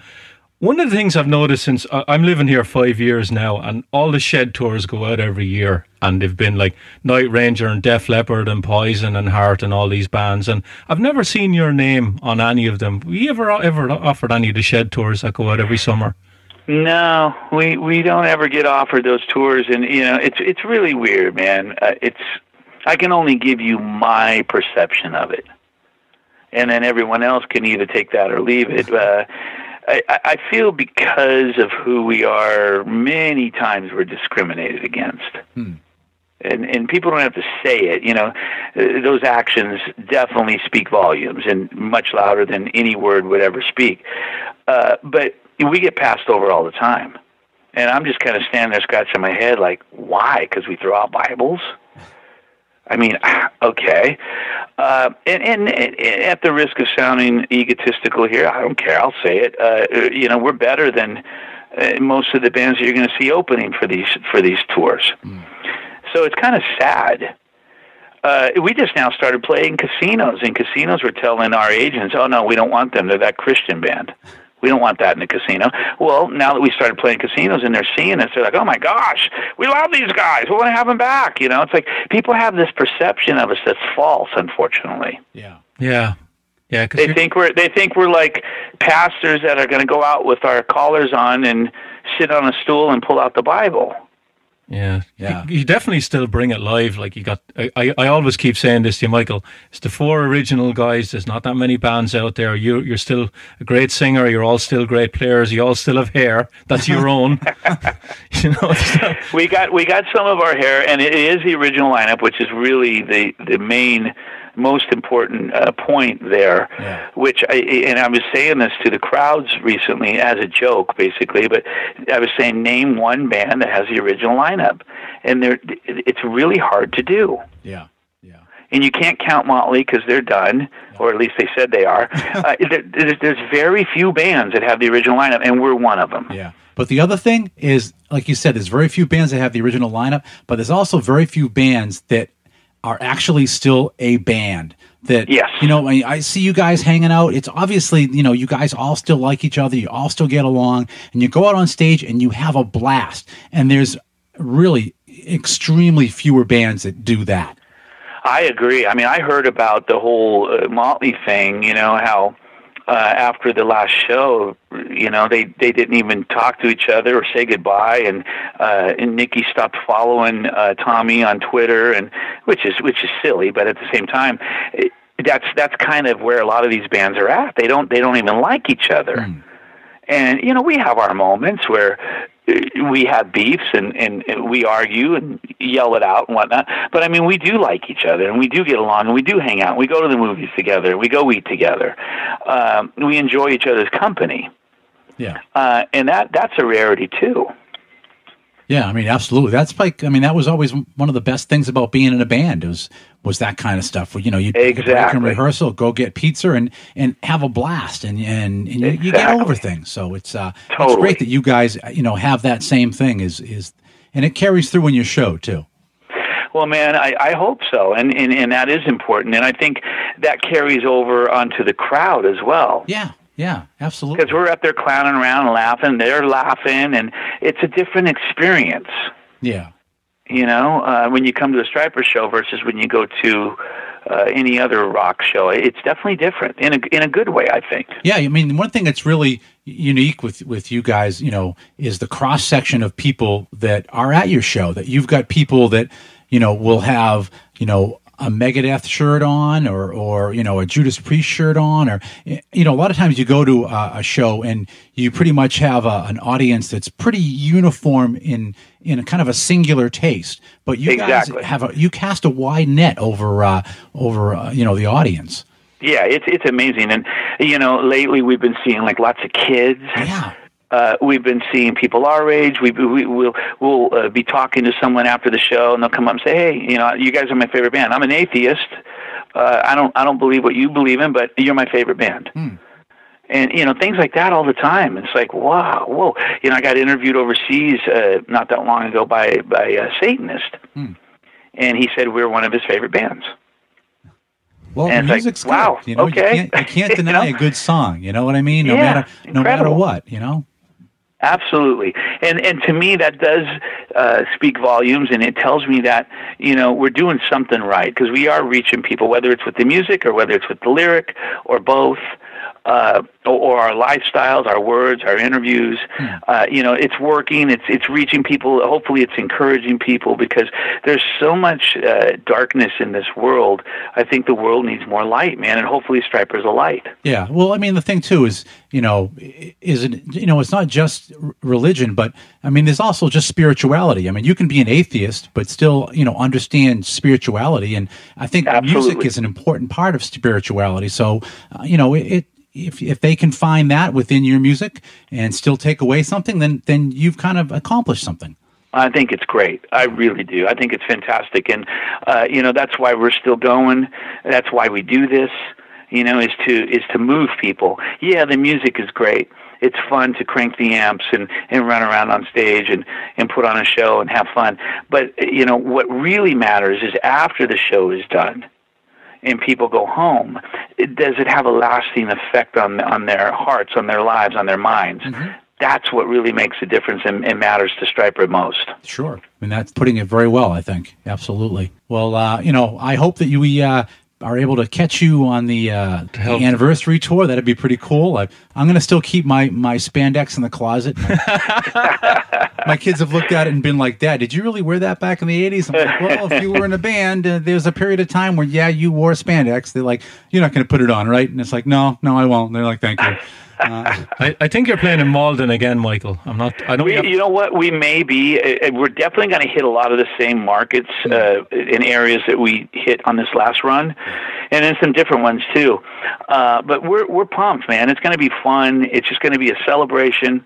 S3: one of the things I've noticed since I- I'm living here five years now, and all the shed tours go out every year, and they've been like Night Ranger and Def Leppard and Poison and Heart and all these bands, and I've never seen your name on any of them. Were you ever ever offered any of the shed tours that go out every summer?
S1: No, we we don't ever get offered those tours, and you know it's it's really weird, man. Uh, it's I can only give you my perception of it, and then everyone else can either take that or leave it. Uh, I, I feel because of who we are, many times we're discriminated against. And, and people don't have to say it, you know. Uh, Those actions definitely speak volumes, and much louder than any word would ever speak. Uh, but we get passed over all the time. And I'm just kind of standing there scratching my head, like, why? Because we throw out Bibles? I mean, okay. Uh, and, and, and at the risk of sounding egotistical here, I don't care. I'll say it. Uh, you know, we're better than uh, most of the bands that you're going to see opening for these for these tours. So it's kind of sad. Uh, we just now started playing casinos, and casinos were telling our agents, "Oh no, we don't want them. They're that Christian band. We don't want that in the casino." Well, now that we started playing casinos and they're seeing us, they're like, "Oh my gosh, we love these guys. We want to have them back." You know, it's like people have this perception of us that's false, unfortunately.
S2: Yeah.
S3: Yeah, yeah.
S1: They
S3: Because
S1: think we're they think we're like pastors that are going to go out with our collars on and sit on a stool and pull out the Bible.
S3: Yeah,
S2: Yeah.
S3: You, you definitely still bring it live. Like you got, I, I, always keep saying this to you, Michael. It's the four original guys. There's not that many bands out there. You, you're still a great singer. You're all still great players. You all still have hair. That's your own. you know. So,
S1: We got we got some of our hair, and it is the original lineup, which is really the the main, most important uh, point there.
S2: Yeah.
S1: Which I and I was saying this to the crowds recently as a joke, basically. But I was saying, name one band that has the original lineup, and there it's really hard to do.
S2: Yeah. Yeah.
S1: And you can't count Motley because they're done, or at least they said they are. uh, there, there's, there's very few bands that have the original lineup, and we're one of them.
S2: Yeah. But the other thing is, like you said, there's very few bands that have the original lineup, but there's also very few bands that are actually still a band. That
S1: Yes.
S2: you know, I, I see you guys hanging out. It's obviously you know you guys all still like each other. You all still get along, and you go out on stage and you have a blast. And there's really extremely fewer bands that do that.
S1: I agree. I mean, I heard about the whole uh, Motley thing. You know how uh, after the last show, you know they they didn't even talk to each other or say goodbye, and uh, and Nikki stopped following uh, Tommy on Twitter, and which is which is silly, but at the same time. It, that's that's kind of where a lot of these bands are at. They don't they don't even like each other. And you know, we have our moments where we have beefs and, and and we argue and yell it out and whatnot. But I mean, we do like each other and we do get along and we do hang out. And we go to the movies together. and We go eat together. Um, we enjoy each other's company,
S2: Yeah.
S1: uh, and that that's a rarity too.
S2: Yeah, I mean, absolutely. That's like, I mean, that was always one of the best things about being in a band was was that kind of stuff. Where you know, you take a break
S1: Exactly.
S2: rehearsal, go get pizza, and and have a blast, and and, and you, you get over things. So it's uh, it's great that you guys you know have that same thing. Is is and it carries through in your show too.
S1: Well, man, I, I hope so, and, and and that is important, and I think that carries over onto the crowd as well.
S2: Yeah, yeah, absolutely.
S1: because we're up there clowning around and laughing. They're laughing, and it's a different experience.
S2: Yeah,
S1: You know, uh, when you come to a Stryper show versus when you go to uh, any other rock show, it's definitely different in a in a good way. I think.
S2: Yeah, I mean, one thing that's really unique with with you guys, you know, is the cross section of people that are at your show. That you've got people that you know will have you know a Megadeth shirt on, or or you know a Judas Priest shirt on, or you know a lot of times you go to a, a show and you pretty much have a, an audience that's pretty uniform in in a kind of a singular taste. But you
S1: Exactly.
S2: guys have a you cast a wide net over uh, over uh, you know the audience.
S1: Yeah, it's it's amazing, and you know, lately we've been seeing like lots of kids.
S2: Yeah.
S1: Uh, we've been seeing people our age. We, we we'll we'll uh, be talking to someone after the show, and they'll come up and say, "Hey, you know, you guys are my favorite band. I'm an atheist. Uh, I don't I don't believe what you believe in, but you're my favorite band." And you know things like that all the time. It's like wow, whoa. You know, I got interviewed overseas uh, not that long ago by by a Satanist, and he said we're one of his favorite bands.
S2: Well,
S1: And
S2: the
S1: like,
S2: music's
S1: wow,
S2: good. You know,
S1: okay.
S2: you can't, you can't
S1: You
S2: deny
S1: know?
S2: a good song. You know what I mean? No
S1: Yeah,
S2: matter no matter what. You know.
S1: Absolutely, and and to me that does uh, speak volumes, and it tells me that you know we're doing something right because we are reaching people, whether it's with the music or whether it's with the lyric or both, uh, or, or our lifestyles, our words, our interviews. Uh, you know, it's working. It's it's reaching people. Hopefully, it's encouraging people because there's so much uh, darkness in this world. I think the world needs more light, man, and hopefully, Stryper's a light.
S2: Yeah. Well, I mean, the thing too is, you know, is it, you know, it's not just religion, but I mean, there's also just spirituality. I mean, you can be an atheist, but still, you know, understand spirituality. And I think music is an important part of spirituality. So, uh, you know, it, it if, if they can find that within your music and still take away something, then, then you've kind of accomplished something.
S1: I think it's great. I really do. I think it's fantastic, and uh, you know that's why we're still going. That's why we do this. You know, is to is to move people. Yeah, the music is great. It's fun to crank the amps and and run around on stage and and put on a show and have fun. But you know what really matters is after the show is done and people go home, it, does it have a lasting effect on on their hearts, on their lives, on their minds? That's what really makes a difference and, and matters to Stryper most.
S2: Sure. I mean, that's putting it very well, I think. Absolutely. Well, uh, you know, I hope that you we, uh, are able to catch you on the, uh, the anniversary tour. That'd be pretty cool. I, I'm going to still keep my, my spandex in the closet. My, my kids have looked at it and been like, Dad, did you really wear that back in the 80s? I'm like, well, if you were in a band, uh, there's a period of time where, yeah, you wore spandex. They're like, you're not going to put it on, right? And it's like, no, no, I won't. They're like, thank you. Uh,
S3: I, I think you're playing in Malden again, Michael. I'm not. I don't.
S1: We, you know what? We may be. Uh, we're definitely going to hit a lot of the same markets uh, in areas that we hit on this last run, and in some different ones too. Uh, but we're we're pumped, man. It's going to be fun. It's just going to be a celebration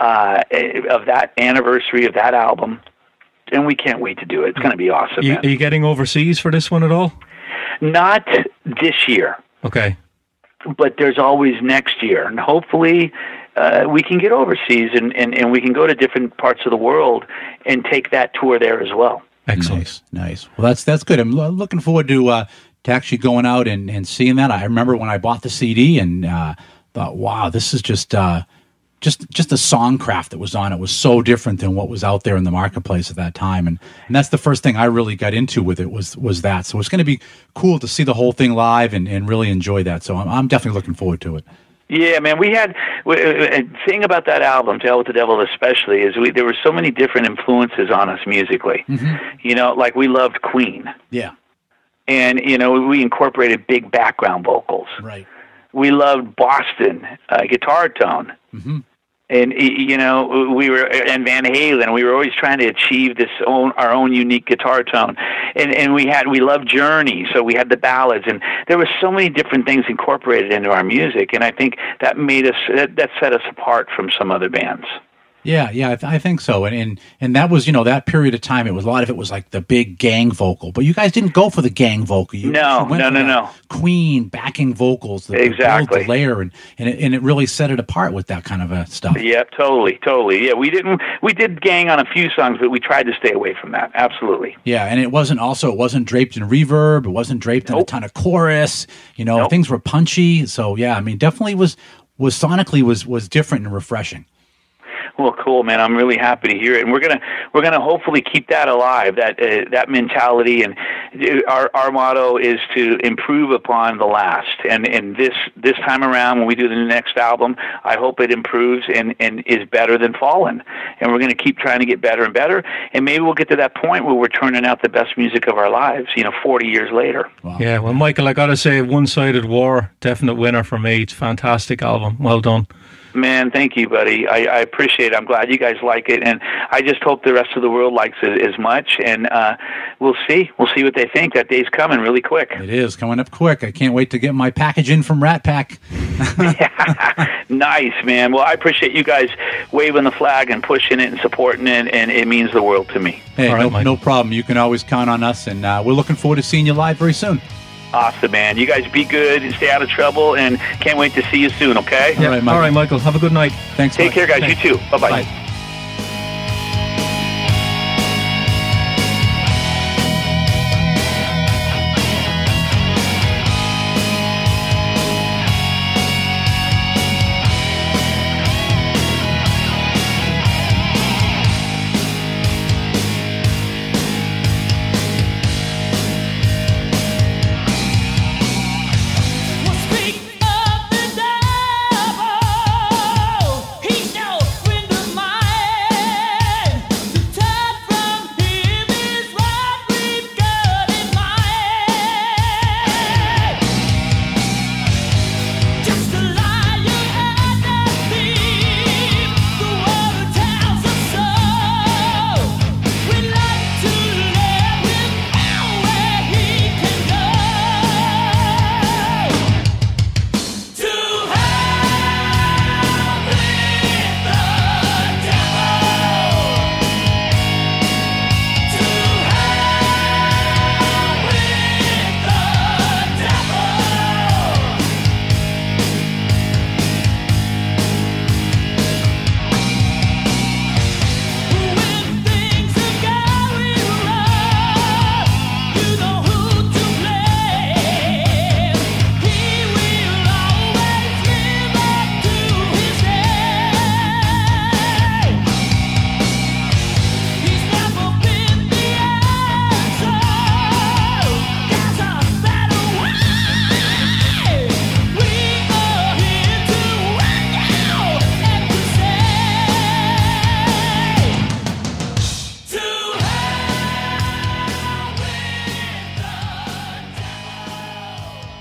S1: uh, of that anniversary of that album, and we can't wait to do it. It's going to be awesome.
S3: you, are you getting overseas for this one at all?
S1: Not this year.
S3: Okay.
S1: But there's always next year, and hopefully uh, we can get overseas and, and, and we can go to different parts of the world and take that tour there as well.
S3: Excellent.
S2: Nice, nice. Well, that's that's good. I'm lo- looking forward to uh, to actually going out and, and seeing that. I remember when I bought the CD and uh, thought, wow, this is just uh, just just the songcraft that was on it was so different than what was out there in the marketplace at that time. And and that's the first thing I really got into with it was was that. So it's going to be cool to see the whole thing live and, and really enjoy that. So I'm, I'm definitely looking forward to it.
S1: Yeah, man. We had w- uh, thing about that album, "To Hell with the Devil," especially, is we there were so many different influences on us musically. You know, like we loved Queen,
S2: Yeah,
S1: and you know we incorporated big background vocals.
S2: right.
S1: We loved Boston uh, guitar tone.
S2: Mhm.
S1: And you know we were and Van Halen. We were always trying to achieve this own our own unique guitar tone, and and we had we loved Journey, so we had the ballads, and there were so many different things incorporated into our music, and I think that made us that, that set us apart from some other bands.
S2: Yeah, yeah, I, th- I think so. And, and and that was, you know, that period of time. It was a lot of it was like the big gang vocal, but you guys didn't go for the gang vocal. You
S1: No,
S2: went
S1: no, no, no.
S2: Queen backing vocals, the,
S1: Exactly.
S2: the layer, and and it, and it really set it apart with that kind of uh, stuff.
S1: Yep, totally, totally. Yeah, we didn't we did gang on a few songs, but we tried to stay away from that. Absolutely.
S2: Yeah, and it wasn't also it wasn't draped in reverb. It wasn't draped in a ton of chorus. You know,
S1: Nope.
S2: things were punchy. So yeah, I mean, definitely was was sonically was was different and refreshing.
S1: Well, cool, man. I'm really happy to hear it, and we're gonna we're gonna hopefully keep that alive. That uh, that mentality, and uh, our our motto is to improve upon the last. And and this this time around, when we do the next album, I hope it improves and and is better than Fallen. And we're gonna keep trying to get better and better. And maybe we'll get to that point where we're turning out the best music of our lives. You know, 40 years later.
S3: Yeah. Well, Michael, I got to say, One Sided War, definite winner for me. It's a fantastic album. Well done.
S1: Man, thank you, buddy. I, I appreciate it. I'm glad you guys like it, and I just hope the rest of the world likes it as much. And uh, we'll see. We'll see what they think. That day's coming really quick.
S4: It is coming up quick. I can't wait to get my package in from Rat Pack.
S1: nice, man. Well, I appreciate you guys waving the flag and pushing it and supporting it, and it means the world to me.
S4: Hey,
S3: All right,
S4: no, no problem. You can always count on us, and uh, we're looking forward to seeing you live very soon.
S1: Awesome, man. You guys be good and stay out of trouble, and can't wait to see you soon. Okay?
S4: All right, Michael.
S3: All right, Michael. Have a good night.
S4: Thanks.
S1: Take
S4: much.
S1: care, guys.
S3: Thanks.
S1: You too. Bye-bye.
S4: Bye.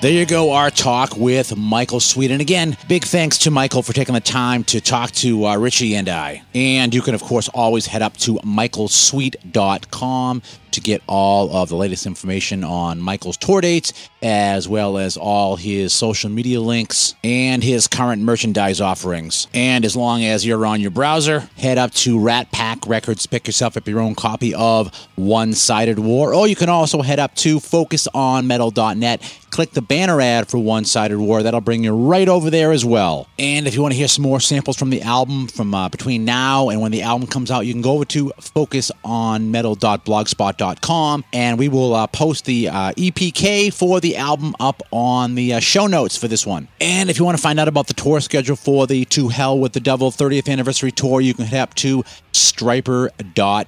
S2: There you go, our talk with Michael Sweet. And again, big thanks to Michael for taking the time to talk to uh, Richie and I. And you can, of course, always head up to michaelsweet.com to get all of the latest information on Michael's tour dates, as well as all his social media links and his current merchandise offerings. And as long as you're on your browser, head up to Rat Pack Records, pick yourself up your own copy of One Sided War, or you can also head up to focusonmetal.net click the banner ad for One Sided War. That'll bring you right over there as well. And if you want to hear some more samples from the album from uh, between now and when the album comes out, you can go over to focusonmetal.blogspot.com and we will uh, post the uh, EPK for the album up on the uh, show notes for this one. And if you want to find out about the tour schedule for the To Hell with the Devil 30th anniversary tour, you can head up to stryper.com.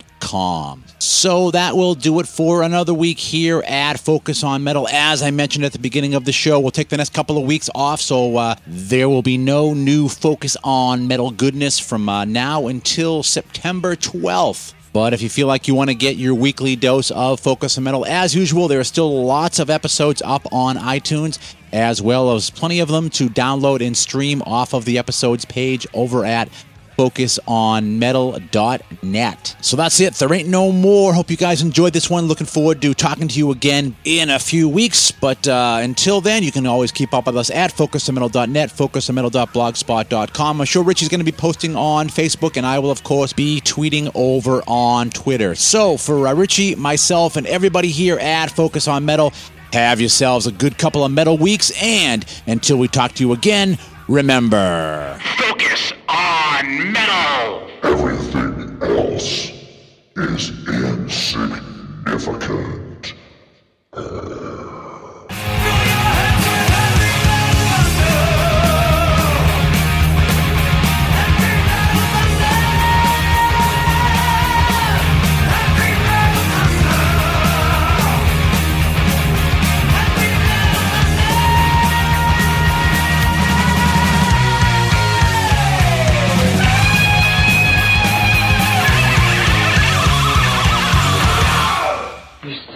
S2: So that will do it for another week here at Focus on Metal. As I mentioned at the beginning of the show, we'll take the next couple of weeks off, so uh, there will be no new Focus on Metal goodness from uh, now until September 12th. But if you feel like you want to get your weekly dose of Focus on Metal, as usual, there are still lots of episodes up on iTunes, as well as plenty of them to download and stream off of the episodes page over at focusonmetal.net. So that's it. There ain't no more. Hope you guys enjoyed this one. Looking forward to talking to you again in a few weeks. But uh, until then, you can always keep up with us at focusonmetal.net, focusonmetal.blogspot.com. I'm sure Richie's going to be posting on Facebook, and I will, of course, be tweeting over on Twitter. So for uh, Richie, myself, and everybody here at Focus on Metal, have yourselves a good couple of metal weeks. And until we talk to you again, remember.
S5: Focus on metal.
S6: Everything else is insignificant.
S7: You're